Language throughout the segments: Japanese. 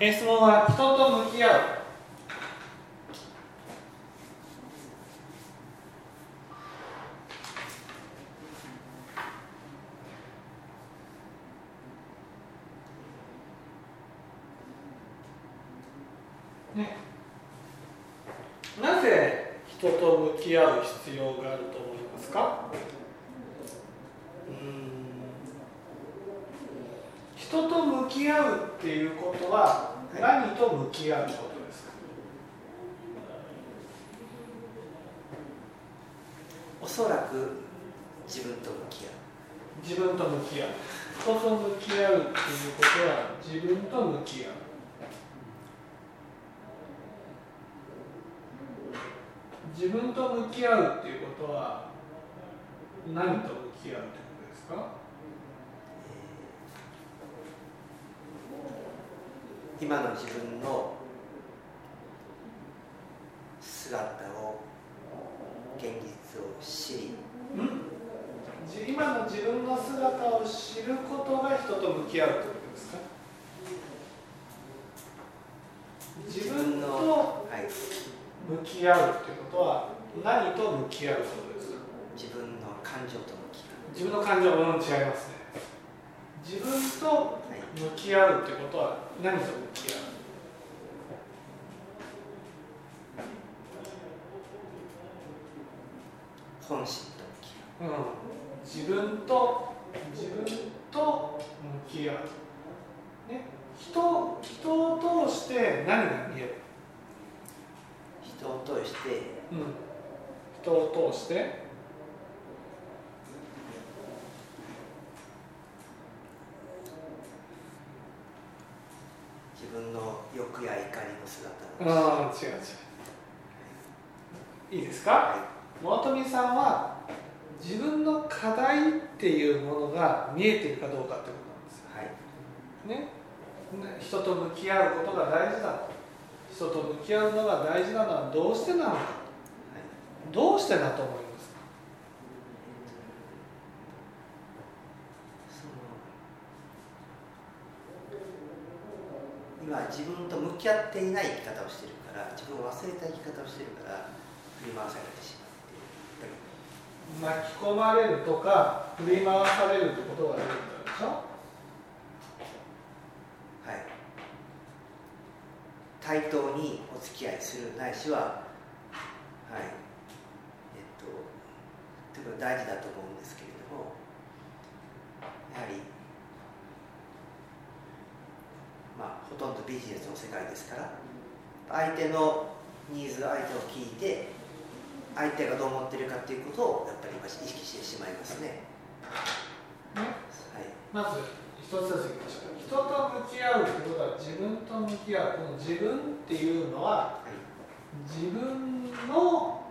質問は人と向き合うねなぜ人と向き合う必要があると思いますかうーん人と向き合うっていうことは何と向き合うことですか、おそらく自分と向き合自分と向き合う人と向き合うっていうことは自分と向き合う自分と向き合うっていうことは何と向き合うってことですかう今の自分の姿を現実を知り。じ今の自分の姿を知ることが人と向き合うってことですか？自分とはい、向き合うってことは何と向き合うことですか？自分の感情と向き合自分の感情はうん違いますね。自分と向き合うってことは何と向き合本心と向き合う、うん、自分と自分と向き合う、ね、人人を通して何が見える、う人を通して。うん、人を通して？自分の欲や怒りの姿。をああ違う違う。いいですか？諸富さんは自分の課題っていうものが見えているかどうかってことなんですよ。はい。ね、人と向き合うことが大事だと。人と向き合うのが大事なのはどうしてなのか。はい。どうしてだと思いますか？今自分と向き合っていない生き方をしてるから自分を忘れた生き方をしてるから振り回されてしまう巻き込まれるとか振り回されるってことが出てくるでしょはい、対等にお付き合いするないしは、はい。えっと、ということは大事だと思うんですけれどもやはり、まあ、ほとんどビジネスの世界ですから相手のニーズ相手を聞いて相手がどう思ってるかっていうことをやっぱり今意識してしまいますね。ね。はい。まず一つずついきましょう人と向き合うってことは自分と向き合うこの自分っていうのははい。自分の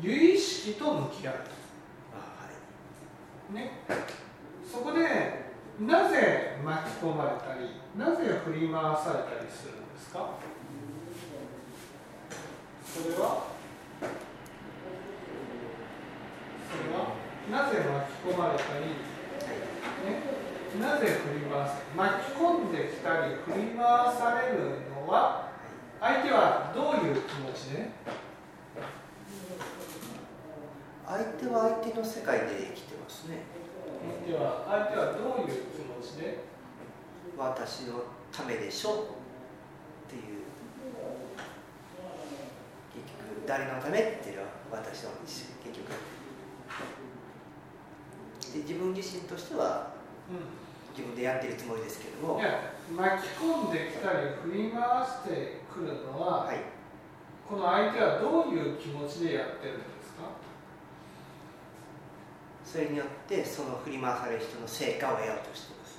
由意識と向き合うね、そこでなぜ巻き込まれたりなぜ振り回されたりするんですか？それは？それは？なぜ巻き込まれたり、ね、なぜ振り回さ巻き込んできたり振り回されるのは相手はどういう気持ちで？相手は相手の世界で生きてますね。相手は相手はどういう気持ちで？私のためでしょっていう。結局誰のためっていうのは私の結局。で自分自身としてはうん。自分でやってるつもりですけども。いや巻き込んできたり振り回してくるのは、はい。この相手はどういう気持ちでやってるんですかそれによってその振り回される人の成果を得ようとしています。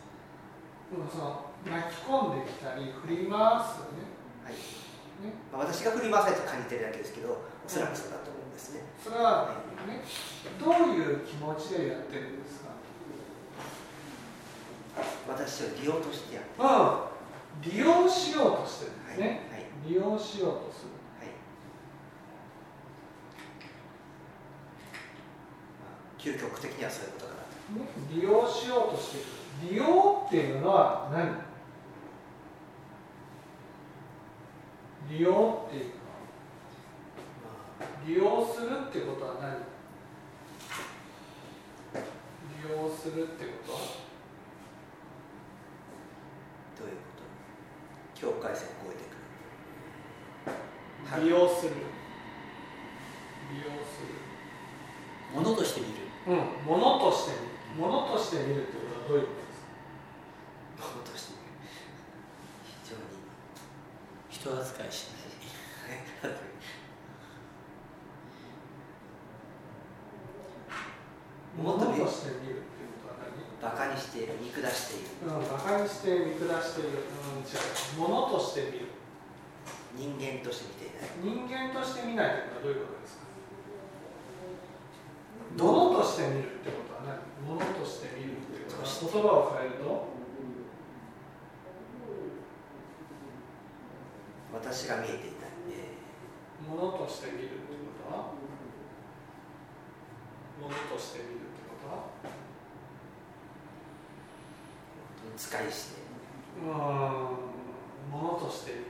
でもその巻き込んできたり振り回すね。はい。ね。まあ、私が振り回されて感じてるだけですけどおそらくそうだと思うんですね。それはねどういう気持ちでやってるんですか？私を利用としてやってうん。利用しようとしてるんですはい。ね、はい。利用しようとするはい究極的にはそういうことかなと。ね、利用しようとして利用っていうのは何？利用っていうのは利用するってことは何？利用するってこと？はどういうこと？境界線を越えてくる利用する利用するものとして見るうん物として見る物として見るってことはどういうことですかものとして非常に人扱いしないもっと見物として見るっていうことは何バカにしている見下しているうん、馬鹿にして見下している、うん、違う物として見る人間として見ていない人間として見ないってことはどういうことですかどう物として見るってことは何物として見るってことは言葉を変えると私が見えていない、え物として見るってことは物として見るってことはー使いして。うーん物として見る。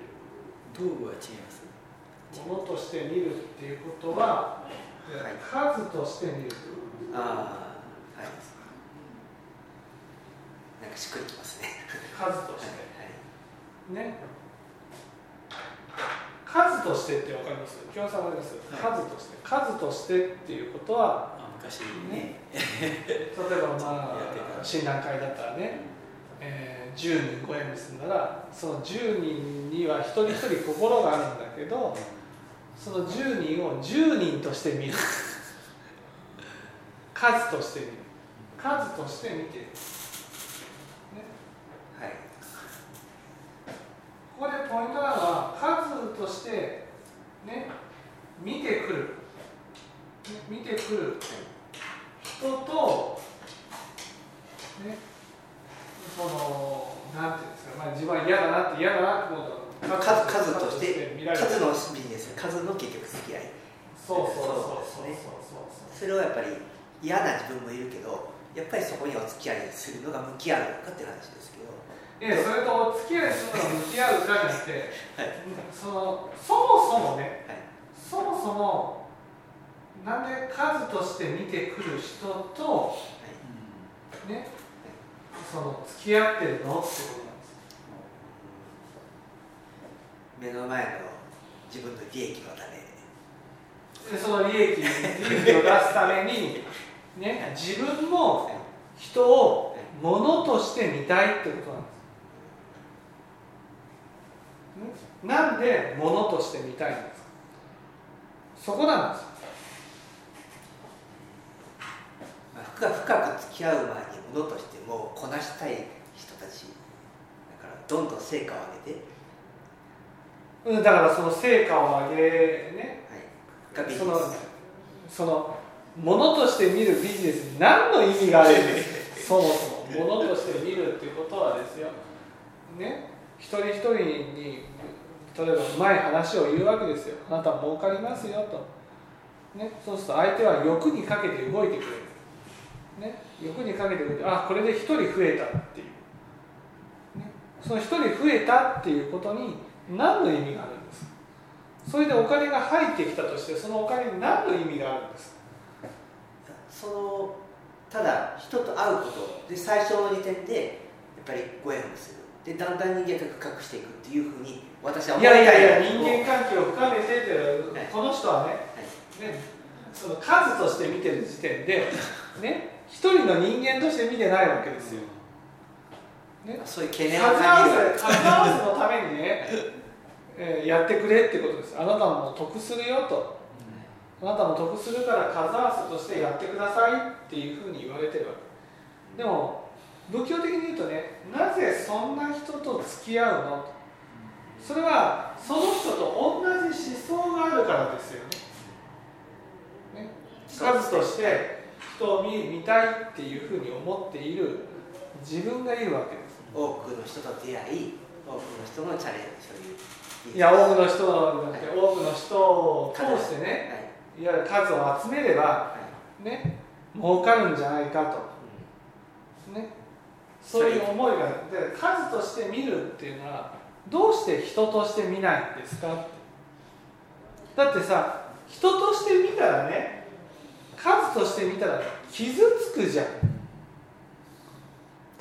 道具は違います。物として見るっていうことは、はい数として見るああはい。なんかしっくりきますね。数として。はいね。数としてってわかります？清さんわかります、はい。数として。数としてっていうことはあ昔ね。ね。例えばまあ診断会だったらね、えー10人ご縁結んだらその10人には一人一人心があるんだけどその10人を10人として見る。数として見る。数として見てる、ね、はい。ここでポイントなのは数としてね見てくる、ね見てくる。人とねそのなんていうんですか、まあ、自分は嫌だなって嫌だなって数数として数のビジネス数の結局付き合い。そうそうそうそうそうそうそう。それはやっぱり嫌な自分もいるけどやっぱりそこにお付き合いするのが向き合うのかっていう話ですけど。いやそれとお付き合いするのが向き合うかじゃなくてはい。そのそもそもねはい。そもそもなんで数として見てくる人とねその付き合ってるのってことなんです目の前の自分の利益のためでその利益利益を出すために、ね、自分も人を物として見たいってことなんです。ね？なんで物として見たいんですか？そこなんです。まあ深く付き合う前のとしてもうこなしたい人たちだからどんどん成果を上げて、うんだからその成果を上げね。はい、そのその物として見るビジネスに何の意味がある？んですかそもそも物として見るっていうことはですよ。ね。一人一人に例えばうまい話を言うわけですよ。あなた儲かりますよと、ね、そうすると相手は欲にかけて動いてくれる、ね、欲にかけて動いてあこれで一人増えたっていう、ね、その一人増えたっていうことに何の意味があるんです？かそれでお金が入ってきたとしてそのお金に何の意味があるんです？かそのただ人と会うことで最初の時点でやっぱりご縁をする。でだんだん人間が深くしていくっていうふうに私はい思いたやいやいやんです人間関係を深めてってはい。この人はねねその数として見てる時点でね一人の人間として見てないわけですよ、ね、そういう懸念を数合わ感じるわせのためにね、えーやってくれってことです。あなたも得するよと。あなたも得するから数合わせとしてやってくださいっていうふうに言われてるわけ。でも仏教的に言うとねなぜそんな人と付き合うの？とそれはその人と同じ思想があるからですよね。ね。数として人を見見たいっていうふうに思っている自分がいるわけです。多くの人と出会い多くの人のチャレンジいう。いや多くの人じゃなくて多くの人を通してねはい。いわゆる数を集めればはね儲かるんじゃないかと、ね、そういう思いがで数として見るっていうのはどうして人として見ないんですかだってさ人として見たらね数として見たら傷つくじゃん。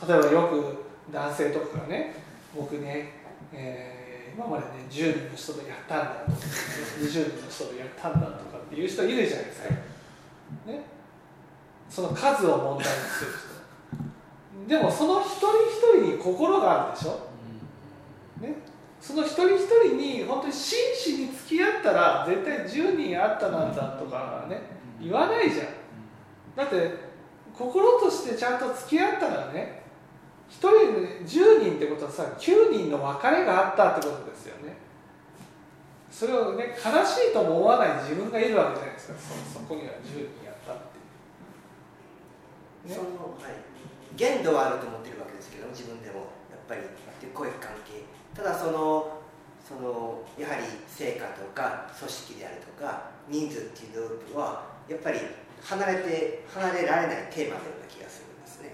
例えばよく男性とかがね僕ね、えー今までね10人の人とやったんだとか、ね、20人の人とやったんだとかっていう人いるじゃないですか、ね、その数を問題にする人。でもその一人一人に心があるでしょ、ね、その一人一人に本当に真摯に付き合ったら絶対10人あったなんだとかね言わないじゃん。だって心としてちゃんと付き合ったらね1人10人ってことはさ9人の別れがあったってことですよね。それをね悲しいとも思わない自分がいるわけじゃないですか。そこには10人やったってね、そのはい。限度はあると思ってるわけですけど自分でも。やっぱりこういう関係ただそのそのやはり成果とか組織であるとか人数っていう部分はやっぱり離れて離れられないテーマのような気がするんですね。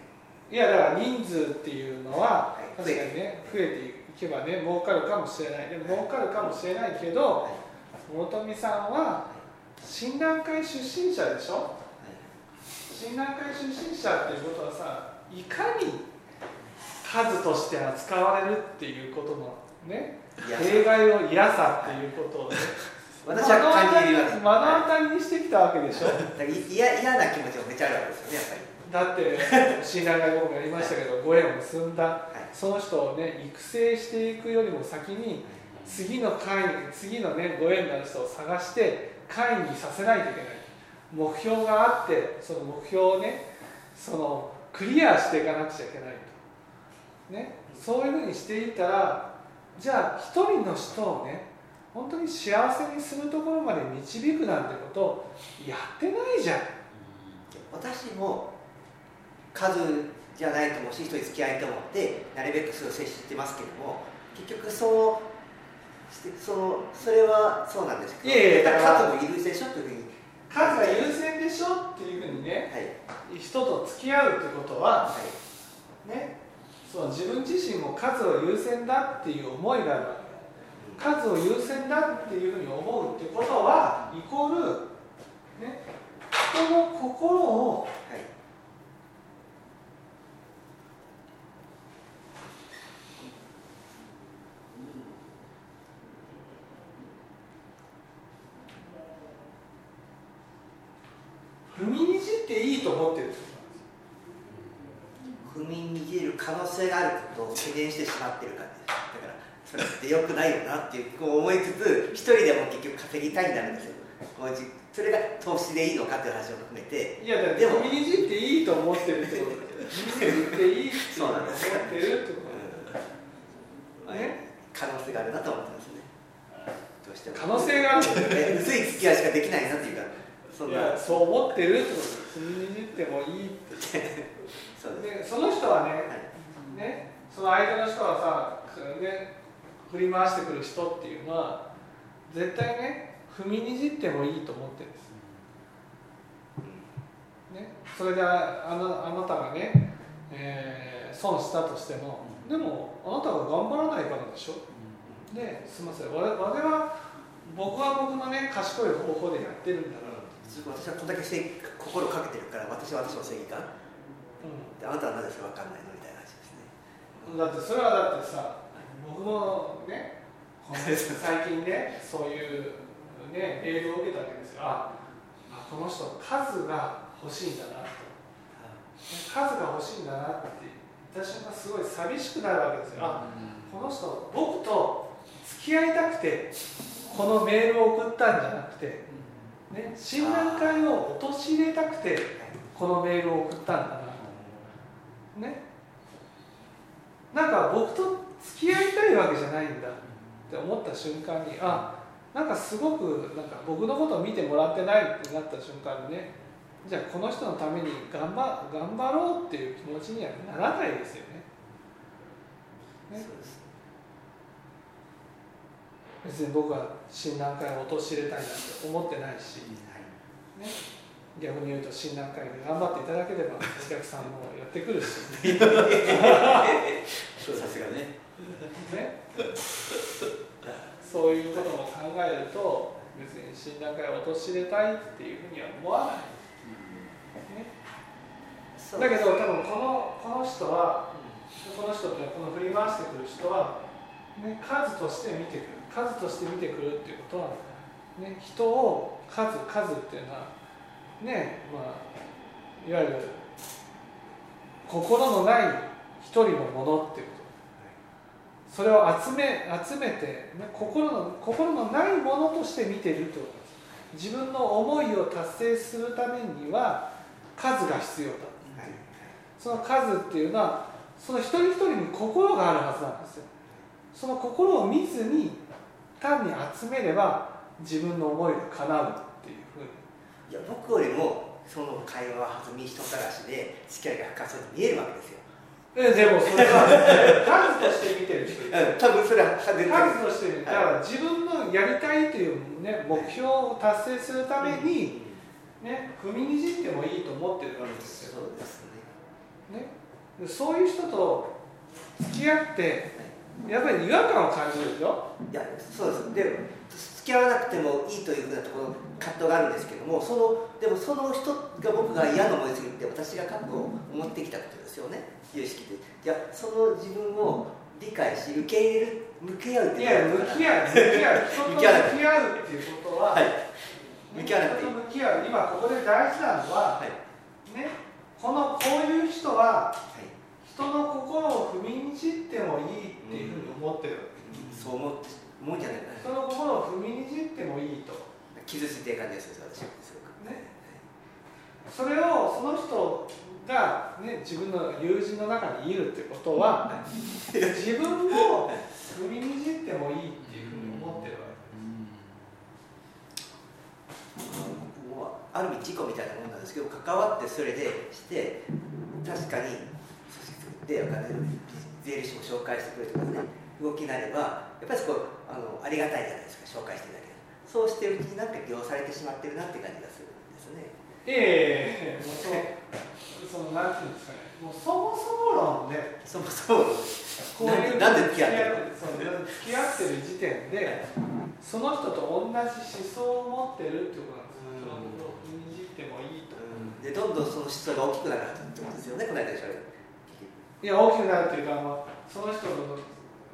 いやだから人数っていうのははい。確かにね増えていけばね儲かるかもしれない。でも儲かるかもしれないけど本富さんは診断会出身者でしょ？診断会出身者っていうことはさいかに数として扱われるっていうことのね弊害を嫌さっていうことをね私は感じる目の当たりにしてきたわけでしょ？嫌嫌な気持ちもめっちゃあるわけですよねやっぱり。だって診断会僕もやりましたけどご縁を結んだ。はい。その人をね育成していくよりも先に次の会次のねご縁のある人を探して会にさせないといけない。目標があってその目標をねそのクリアしていかなくちゃいけないと。ね？そういうふうにしていったらじゃあ一人の人をね本当に幸せにするところまで導くなんてことをやってないじゃん。私も数じゃないと思うし人に付き合いと思ってなるべくそれを接してますけども結局そのしてそのそれはそうなんですけどいやいやだだから数もいるでしょ？というふうに。数が優先でしょ？っていうふうにねはい。人と付き合うってことははい。ね、その自分自身も数を優先だっていう思いがあるわけ数を優先だっていうふうに思うってことはイコール、ね、人の心をはい踏みにじっていいと思ってるってこ踏みにじる可能性があることを懸念してしまってるからですだからそれって良くないよなっていうこう思いつつ一人でも結局稼ぎたいんだんですよそれが投資でいいのかっていう話を含めて。といやだってでも踏みにじっていいと思ってるってことだよ踏みにじっていいって思ってるってこうん。ね可能性があるなと思ってますね。どうしても。と可能性がある。ね え薄い付き合いしかできないなっていうか。そいやそう思ってるってことです。踏みにじってもいいって。そうでその人はね、はい。ね、その相手の人はさ、ね、振り回してくる人っていうのは絶対ね踏みにじってもいいと思ってるんです、ね、それでああのあなたがね、えー損したとしてもでもあなたが頑張らないからでしょ。ですみません。我々は僕は僕のね賢い方法でやってるんだから、私はこんだけ心かけてるから私は私の正義感。うであなたはなぜそれ分かんないのみたいな話ですね。ん、だってそれはだってさ僕もね最近ねそういうねメールを受けたわけですよ。あこの人数が欲しいんだなと。数が欲しいんだなって私がすごい寂しくなるわけですよ。この人僕と付き合いたくてこのメールを送ったんじゃなくて、ね、診断会を陥れたくてこのメールを送ったんだなと。ね。なんか僕と付き合いたいわけじゃないんだって思った瞬間にあなんかすごくなんか僕のことを見てもらってないってなった瞬間にねじゃあこの人のために頑張頑張ろうっていう気持ちにはならないですよね。ね。別に僕は診断会を陥れたいなんて思ってないし、ね、逆に言うと診断会で頑張っていただければお客さんもやってくるし。さすがねねそう。いう。ことも考えると別に診断会を陥れたいっていうふうには思わない、ね、だけど多分このこの人はこの人ってこの振り回してくる人は、ね、数として見てくる。数として見てくるっていうことは、ね、人を数数っていうのはねまあいわゆる心のない一人のものっていうそれを集め集めて、ね、心の心のないものとして見てると。いうことです自分の思いを達成するためには数が必要だはいその数っていうのはその一人一人に心があるはずなんですよ。その心を見ずに単に集めれば自分の思いが叶うっていうふうに。いや僕よりもその会話は弾み人たらしで付き合いが深そうに見えるわけですよ、でもそれは。数として見てる人。多分それは数として見る。だから自分のやりたいという、ね、目標を達成するために、ね、踏みにじってもいいと思ってるわけですよ、そうですね。ね、でそういう人と付き合ってやっぱり違和感を感じるでしょ？いやそうです。で付き合わなくてもいいというふうなところ葛藤があるんですけどもそのでもその人が僕が嫌な思いするって私が過去を思ってきたことですよね有識で。じゃあその自分を理解し受け入れる向き合うっていや 向き合う向き合う。人と向き合うっていうことは、はい。ね向き合わなくてい向き合う。今ここで大事なのは、はい。ね、このこういう人ははい。人の心を踏みにじってもいいっていうふうに思ってるわけ。そう思って思うんじゃない。か人の心を踏みにじってもいいと。な傷ついてる感じです私はすごく。ね。それをその人が、ね、自分の友人の中にいるってことは自分も踏みにじってもいいっていうふうに思ってるわ僕もある意味事故みたいなもんなんですけど関わってそれでして確かに組織作ってお金税理士も紹介してくれるとかね。動きになればやっぱりそこあのありがたいじゃないですか紹介してるだけで。そうしてるうちになんか利用されてしまってるなって感じがするんですね。けええ。もうそうそのなんていうんですかね。もうそもそも論で。そもそもこういうなんで付き合ってる付き合ってる時点でその人と同じ思想を持ってるってことなんですよ。うん人のことを踏みにじってもいいと。でどんどんその質が大きくなるってことですよねこの間でしょ。いや大きくなるっていうか、まあ、その人の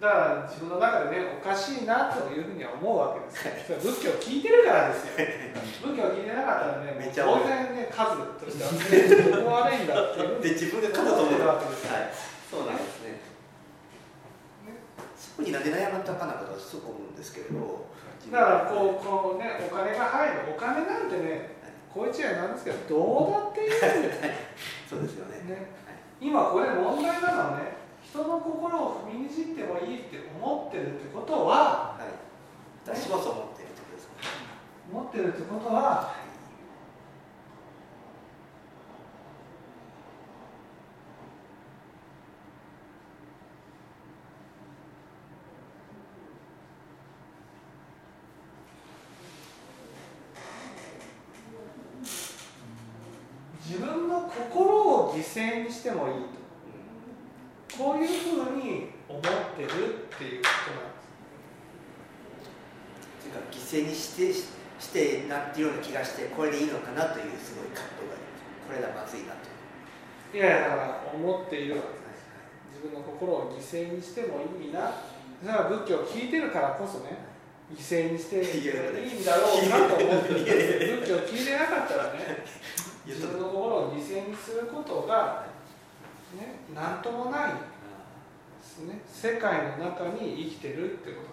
だから自分の中でねおかしいなというふうには思うわけです仏教を聞いてるからですよ。仏教を聞いてなかったらね、めっちゃ当然ね数としてはねどこ悪いんだっていう。で自分が勝ったと思うわけですよ。はい。そうなんですね。そこになんで悩まったかなかとはすごく思うんですけれど。だからこうこうねお金が入るお金なんてねこいつやなんですけどどうだっていい。んですよ。そうですよね。ね、今これ問題なのはね人の心を踏みにじってもいいって思ってるってことははい。私もそう思ってるってことですね思ってるってことは自分の心を犠牲にしてもいいとこういうふうに思ってるっていうことなんですというか犠牲にしてししてなっているような気がしてこれでいいのかなというすごい葛藤があります。これはまずいなと。いやいやだから思っているわけです自分の心を犠牲にしてもいいなそれは仏教を聞いてるからこそね 犠牲にしていいんだろうなと思ってる仏教を聞いてなかったらね 自分の心を犠牲にすることがね何ともないですね世界の中に生きてるってこと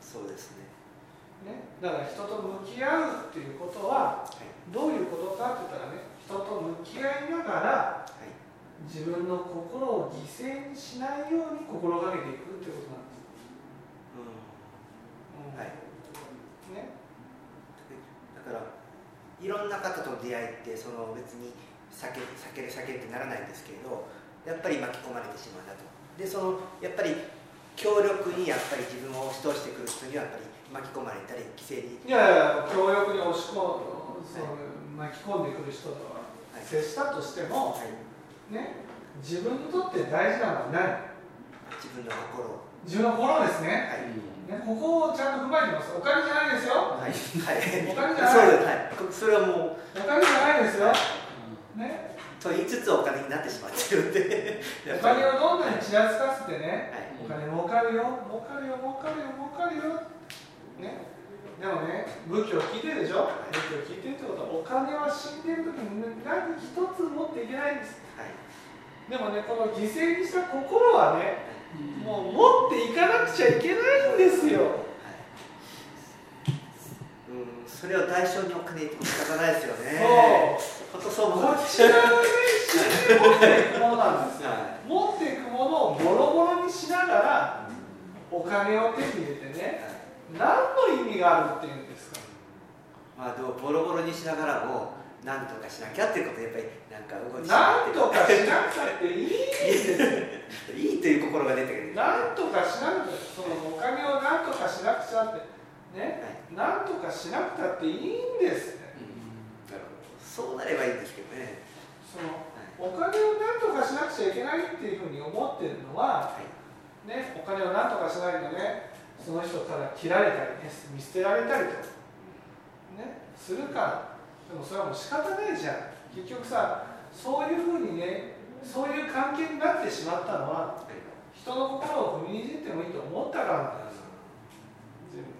そうですねね、だから人と向き合うっていうことははい。どういうことかって言ったらね人と向き合いながらはい。自分の心を犠牲にしないように心がけていくってことなんです、うん。はい。ね、だからいろんな方との出会いってその別に避け避ける避けるってならないんですけれどやっぱり巻き込まれてしまうなと。でそのやっぱり強力にやっぱり自分を押し通してくる人にはやっぱり巻き込まれたり犠牲に。いやいや強力に押し込むその巻き込んでくる人とはい。接したとしても、はい。ね、自分にとって大事なのは何自分の心。を自分の心ですね。はい。ねここをちゃんと踏まえてます。お金じゃないですよ。はい。はい。お金じゃない。そうです。はい。こそれはもう。お金じゃないですよ、うね、と言いつつお金になってしまってるんで。お金をどんなにちらつかせてね。はい。お金儲かるよ。儲かるよ。儲かるよ。儲かるよね。でもね武器を聞いてるでしょ？武器を聞いてるってことはお金は死んでる時に何一つ持っていけないんです。はい。でもねこの犠牲にした心はねんもう持っていかなくちゃいけないんですよ。うんそれを代償にお金って仕方ないですよね。そう。本当そうちらがね自然に持っていくものなんですよ。は持っていくものをボロボロにしながらお金を手に入れてね何の意味があるっていうんですか？まあでもボロボロにしながらも何とかしなきゃっていうことでやっぱりなんか動きなんとかしなくたっていいんですよいいという心が出てくる。なんとかしなくそのお金をなんとかしなくちゃって。ね？なんとかしなくたっていいんですね。なるほど。そうなればいいんですけどね。そのお金をなんとかしなくちゃいけないっていうふうに思ってるのははい。ね？お金をなんとかしないとねその人から切られたりね見捨てられたりと。ねするからでもそれはもう仕方ないじゃん。結局さそういうふうにねそういう関係になってしまったのは人の心を踏みにじってもいいと思ったからなんで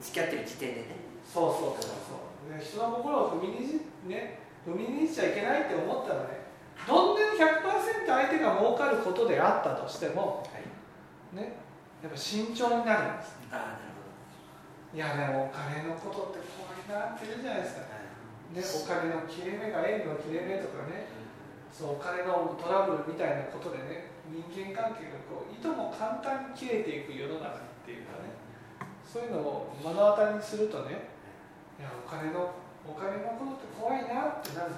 す。付き合ってる時点でね。そうそうそうそう、ね、人の心を踏みにじね踏みにじっちゃいけないって思ったらねどんなに100%相手が儲かることであったとしてもはい。ねやっぱ慎重になるんですああなるほいやでもお金のことって怖いなって言うじゃないですか。どはい。ねお金の切れ目が縁の切れ目とかね。そうお金のトラブルみたいなことでね人間関係がこういとも簡単に切れていく世の中っていうかね。そういうのを目の当たりにするとねい。やお金のお金のことって怖いなってなる。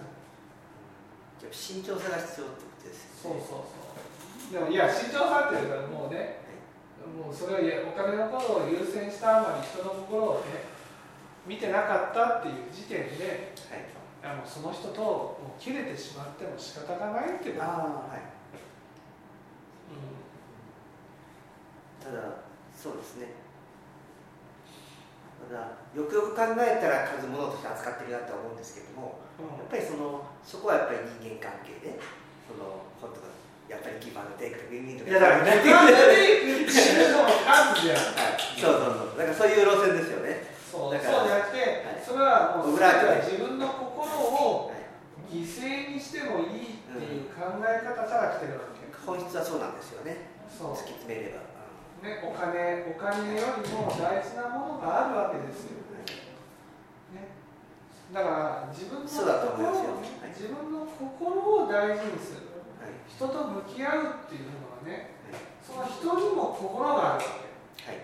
じゃあ慎重さが必要ってことですそうそうそう。でもいや慎重さっていうかもうねもうそれはいやお金のことを優先したあまり人の心をね見てなかったっていう時点ではい。いやもうその人ともう切れてしまっても仕方がないっていうこと、ああはい。うただそうですね。ただよくよく考えたら数物として扱ってるなとは思うんですけどもん。やっぱりそのそこはやっぱり人間関係でその本当やっぱりギブアンドテイクとかウィンウィンとか。いやだから僕が出ていくっていうのも数じゃん。はいそうそうそう。だからそういう路線ですよね。そうだからそうじゃなくて、はい。それはもう自分の心をはい。犠牲にしてもいいっていう考え方から来てるわけ、本質はそうなんですよね。そう。突き詰めれば。ね、お金お金よりも大事なものがあるわけですよ、ね、だから自分のそうだと思いますよ。心をねはい。自分の心を大事にする。はい人と向き合うっていうのはねはい。その人にも心があるわけ。はい。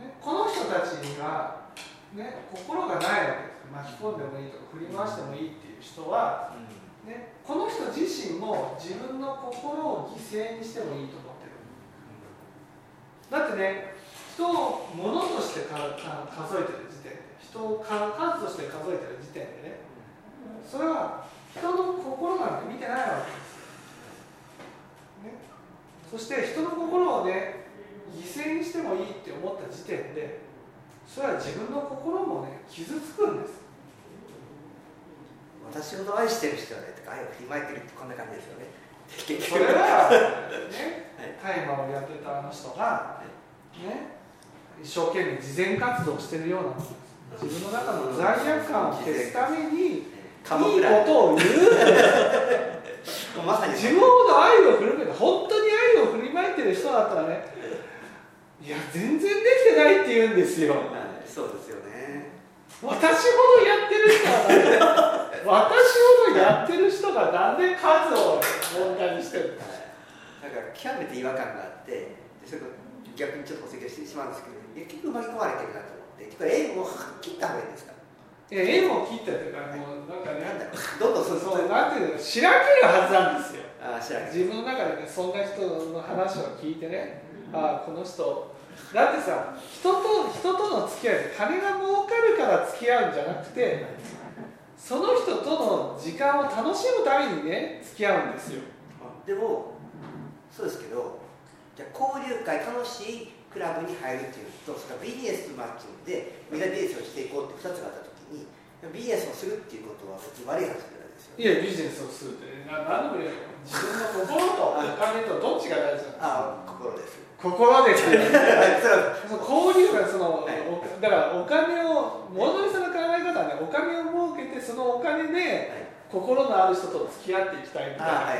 ね、この人たちには、ね、心がないわけです。巻き込んでもいいとか振り回してもいいっていう人は、ね、この人自身も自分の心を犠牲にしてもいいと思ってる。だってね人を物としてかか数えてる時点で人をか数として数えてる時点でねそれは人の心なんて見てないわけ。ですよ、ね、そして人の心をね犠牲にしてもいいって思った時点でそれは自分の心もね傷つくんです。私ほど愛してる人はねとか愛を振りまいてるってこんな感じですよね。結それ局はね 大麻をやってたあの人がね一生懸命慈善活動してるようなものです。自分の中の罪悪感を消すためにい。いことを言う。ュ まさに自分ほど愛を振るめて本当に愛を振りまいてる人だったらねいや全然できてないって言うんですよ。はいそうですよね。私ほどやってる人はね私ほどやってる人がなんで数を問題にしてる。のだから極めて違和感があってでそれ逆にちょっと補正してしまうんですけど結局巻き込まれてるなと思ってこれ縁を切った方がいいんですか？縁を切ったというかもうなんかねなんだどんどんそう。そうなんていうのしらけるはずなんですよ。ああ知らない自分の中でねそんな人の話を聞いてねああこの人。だってさ人と人との付き合いで金が儲かるから付き合うんじゃなくてその人との時間を楽しむためにね付き合うんですよ。でもそうですけどじゃあ交流会楽しいクラブに入るっていうとそれからビジネスマッチングでみんなビジネスをしていこうって2つがあった時にビジネスをするっていうことは別に悪い話じゃないですよいやビジネスをするってな何でもいいよ自分の心とお金とどっちが大事なの？ああ心です。心ですよ その交流がその、はい。おだからお金を物取さんの考え方はねお金を儲けてそのお金で心のある人と付き合っていきたいみたいな、はい。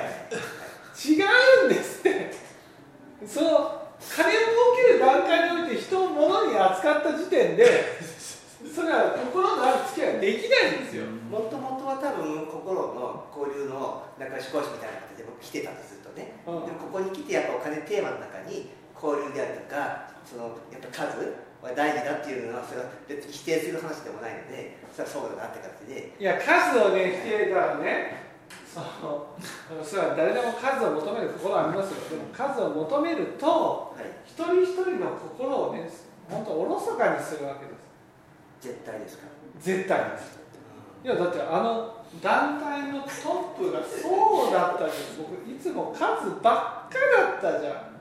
違うんですって。その金を儲ける段階において人を物に扱った時点で それは心のある付き合いができないんですよ、もともとは多分心の交流の仲良し講師みたいな形で僕来てたんですずっとね、うん。でもここに来てやっぱお金テーマの中に交流であるとかそのやっぱ数は大事だっていうのはそれは別に否定する話でもないのでそれはそうだなって感じで。いや数をね否定だねそのそれは誰でも数を求める心はありますよ。でも数を求めるとはい。一人一人の心をね本当おろそかにするわけです絶対ですか絶対です。いやだってあの団体のトップがそうだったんです僕いつも数ばっかだったじゃん。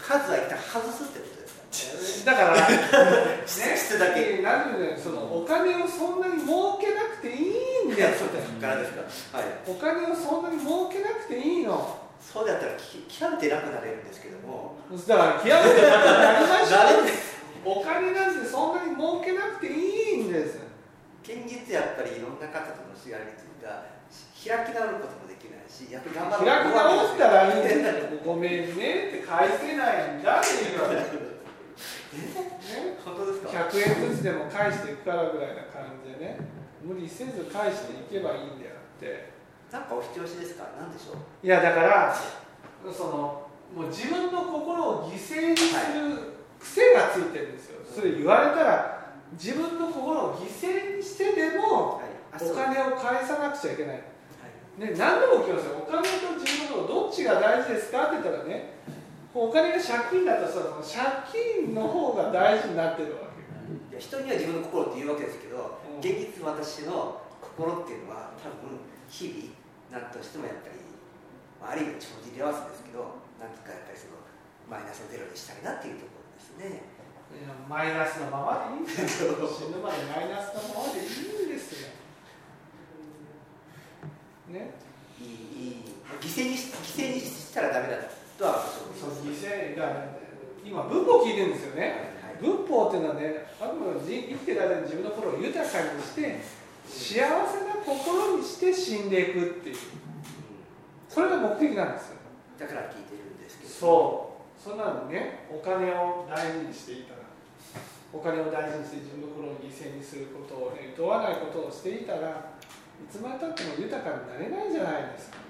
数は一旦外すってことですかだから、ね、質だけ。なんでね、そのお金をそんなに儲けなくていいんいですって。やそうですからですか。はい。お金をそんなに儲けなくていいの。そうだったらき極めて楽になれるんですけども。だから極めて楽になりましな れるょうお金なんてそんなに儲けなくていいんです。現実やっぱりいろんな方とのしがりつが開き直ることもできないしやっぱり頑張開き直ったらいい。んですよごめんねって返せないんだっていうね。本当ですか？100円ずつでも返していくからぐらいな感じでね。無理せず返していけばいいんであって。なんかお人よしですか？なんでしょう？いやだからそのもう自分の心を犠牲にする癖がついてるんですよ。それ言われたら自分の心を犠牲にしてでもお金を返さなくちゃいけない。はい。ね、何でも聞きますよ、お金と自分のことどっちが大事ですかって言ったらね、お金が借金だとしたら、その借金の方が大事になってるわけ。人には自分の心って言うわけですけど、うん。現実私の心っていうのは多分日々何としてもやっぱり、まあ、ある意味帳尻合わせですけどなんとかやっぱりそのマイナスをゼロにしたいなっていうところですねマイナスのままでいいんですよ。死ぬまでマイナスのままでいいんですよ。ね、いい犠牲にし犠牲にしたらダメだとはそ思いますの犠牲が、今、文法聞いてるんですよね。はい文法っていうのはね、あくまで生きてる間に自分の心を豊かにして、幸せな心にして死んでいくっていう、それが目的なんですよ。だから聞いてるんですけどそう、そんなのね、お金を大事にしていたら、お金を大事にして自分の心を犠牲にすることをね、厭わないことをしていたら、いつまでたっても豊かになれないじゃないですか。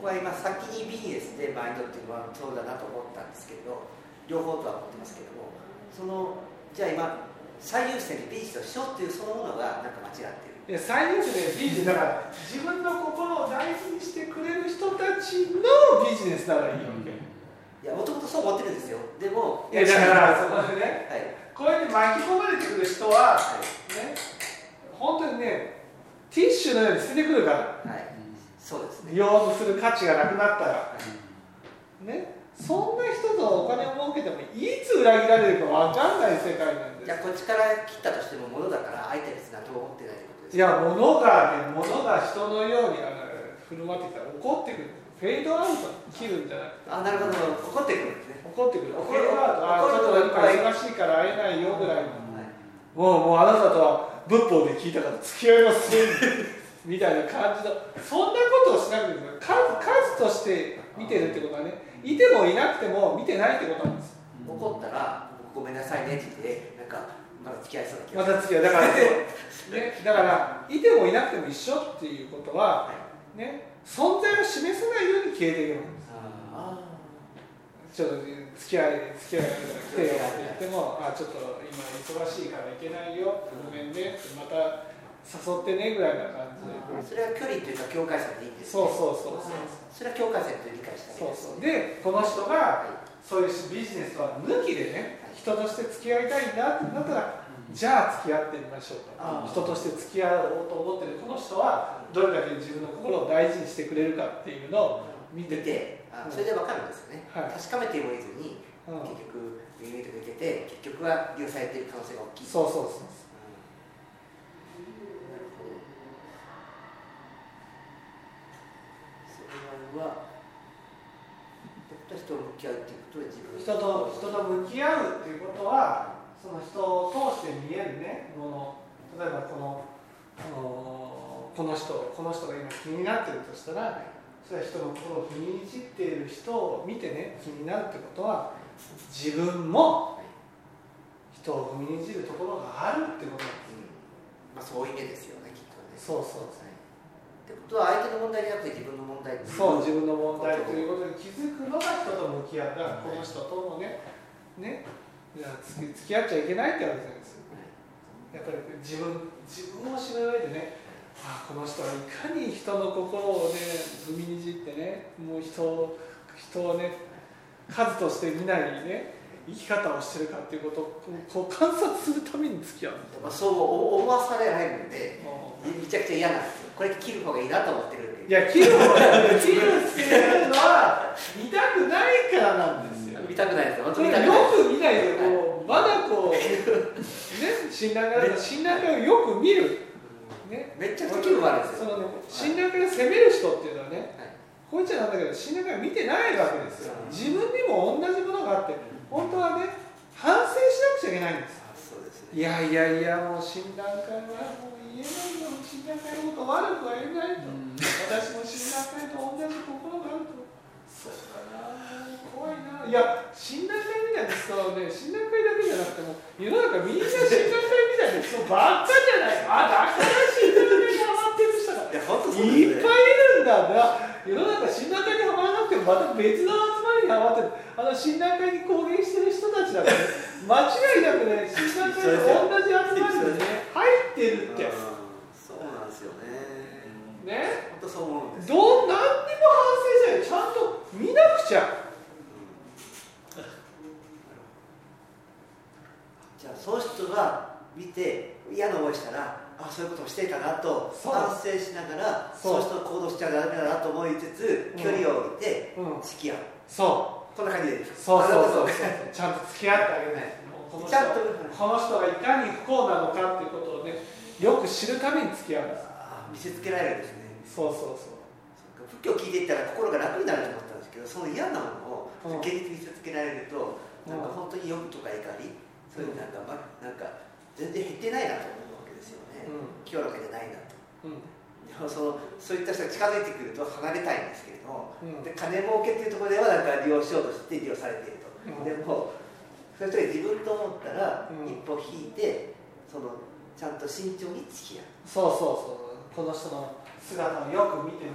僕は今先にビジネスでマインドっていうのはそうだなと思ったんですけど両方とは思ってますけどもそのじゃあ今最優先でビジネスをしようっていうそのものがなんか間違ってるいや最優先でビジネスだから自分の心を大事にしてくれる人たちのビジネスならいいわけ。いいやもともとそう思ってるんですよ。でもやだからそこでね、はい。こうやって巻き込まれてくる人は、はね、本当にね、ティッシュのように捨ててくるから。い、はい、そうですね。利用する価値がなくなったら、ね、そんな人とお金を儲けてもいつ裏切られるか分かんない世界なんです。じゃあこっちから切ったとしても物だから相手別に何とも思ってないってことです。いや物がね物が人のように振る舞ってきたら怒ってくるフェードアウト切るんじゃなくて。あなるほど。怒ってくるんですね。怒ってくる。怒るフェードアウトあちょっと今忙しいから会えないよぐらいの。はい。もうもうあなたとは仏法で聞いたから付き合いませんみたいな感じの。そんなことをしなくていいんですよ数数として見てるってことはねいてもいなくても見てないってことなんです。怒ったらごめんなさいねって言ってなんかまだ付き合いそうな気がますた付き合いだからねねだからいてもいなくても一緒っていうことははい。ね存在を示さないように消えていくんです。あちょっと付き合い付き合い来てよって言ってもあちょっと今忙しいから行けないよごめんねってまた誘ってねぐらいな感じでーそれは距離というか境界線でいいんですねそうそうそうそうそれは境界線と理解したそうそうでこの人がそういうビジネスとは抜きでね人として付き合いたいんだってなったらじゃあ付き合ってみましょうと人として付き合おうと思ってるこの人はどれだけ自分の心を大事にしてくれるかっていうのを見て。見てあうん。それで分かるんですよね、はい。確かめてもいずにうん、結局見抜いてくれて結局は利用されている可能性が大きい。そうそうそうう。ん。なるほど。それは人と向き合うっていうことで自分人と人と向き合うっていうことはその人を通して見えるねもの。例えばこのこの人この人が今気になってるとしたらそれは人の心を踏みにじっている人を見てね気になるってことは自分も人を踏みにじるところがあるってことなんですうん。まあ、そういう意味ですよねきっとね。そうそうはいってことは相手の問題じゃなくて自分の問題そう自分の問題ということに気づくのが人と向き合う。だからこの人ともね付き付き合っちゃいけないって言われてるんですよやっぱり自分自分を知る上でね。あこの人はいかに人の心をね踏みにじってねもう人を人をね数として見ないね生き方をしてるかっていうことをこう観察するために付き合うまあ、そう思わされられるんでもめちゃくちゃ嫌なんですよ。これ切る方がいいなと思ってるんで。ういや切る方が切るっていうのは見たくないからなんですたくないですよ。本当それよく見ないでこうまだこうね診断会の診断会をよく見る。ね。めっちゃ気分悪いですよ。そのね診断会で責める人っていうのはね、はい。こいつらなんだけど診断会を見てないわけですよ。う。ん自分にも同じものがあって本当はね反省しなくちゃいけないんですいやいやいやもう診断会はもう言えないよ診断会のこと悪くは言えないと、私も診断会と同じ心があると。そうだな。怖いや診断会みたいな人はね診断会だけじゃなくても世の中みんな診断会みたいな人ばっかじゃない。あだから診断会にハマってる人が。いや本当そういっぱいいるんだな世の中診断会にハマらなくてもまた別の集まりにハマってるあの診断会に公言してる人たちだから、ね、間違いなくね診断会と同じ集まりにね入ってるって。うんそうなんですよね。ね。本当そう思うんですよ。どう何にも反省しない。ちゃんと見なくちゃじゃあその人が見て嫌な思いしたらあそういうことをしていたなと反省しながらそそう。の人の行動しちゃダメだなと思いつつうん距離を置いてうん。付き合う。そこんな感じでそうそうそう。うちゃんと付き合ってあげないこの人ちゃんとこの人がいかに不幸なのかっていうことをねよく知るために付き合うんですあ見せつけられるんですね。そうそうそう。仏教を聞いていったら心が楽になると思ったんですけどその嫌なものをうん。現実に見せつけられると、うんなん。か本当に欲とか怒りそういうなんか、ま、なんか全然減ってないなと思うわけですよね、う清らかじゃないなと。うん。でもそのそういった人が近づいてくると離れたいんですけれども、うん。で金儲けっていうところではなんか利用しようとして利用されていると、うん。でもそういう人が自分と思ったら、うん。一歩引いてそのちゃんと慎重に付き合う。そうそうそうこの人の姿をよく見て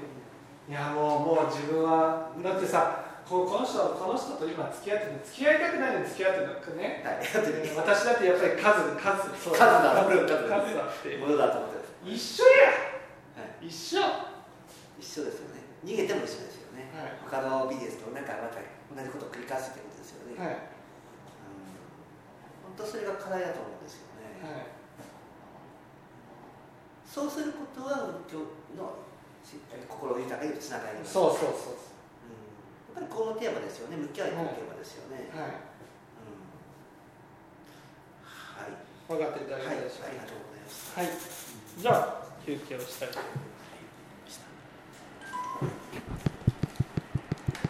いやもうもう自分はだってさここの人この人と今付き合ってる付き合いたくないのに付き合ってるの。ねはい。私だってやっぱり数数。そう数だ数数だ数だってものだと思って一緒や。はい一緒。一緒ですよね。逃げても一緒ですよね、はい。他のビジネスとなんかまた同じことを繰り返すってことですよね、はい。うん、本当それが課題だと思うんですよね、はい。そうすることは仏教のし心豊かにつながります。そうそうそうう。ん、やっぱりこのテーマですよね。向き合いというテーマですよね、はい。うん。はい、分かっていただはい、ありけたでしょうがとうございます。かはい。じゃあ休憩をしたいと思います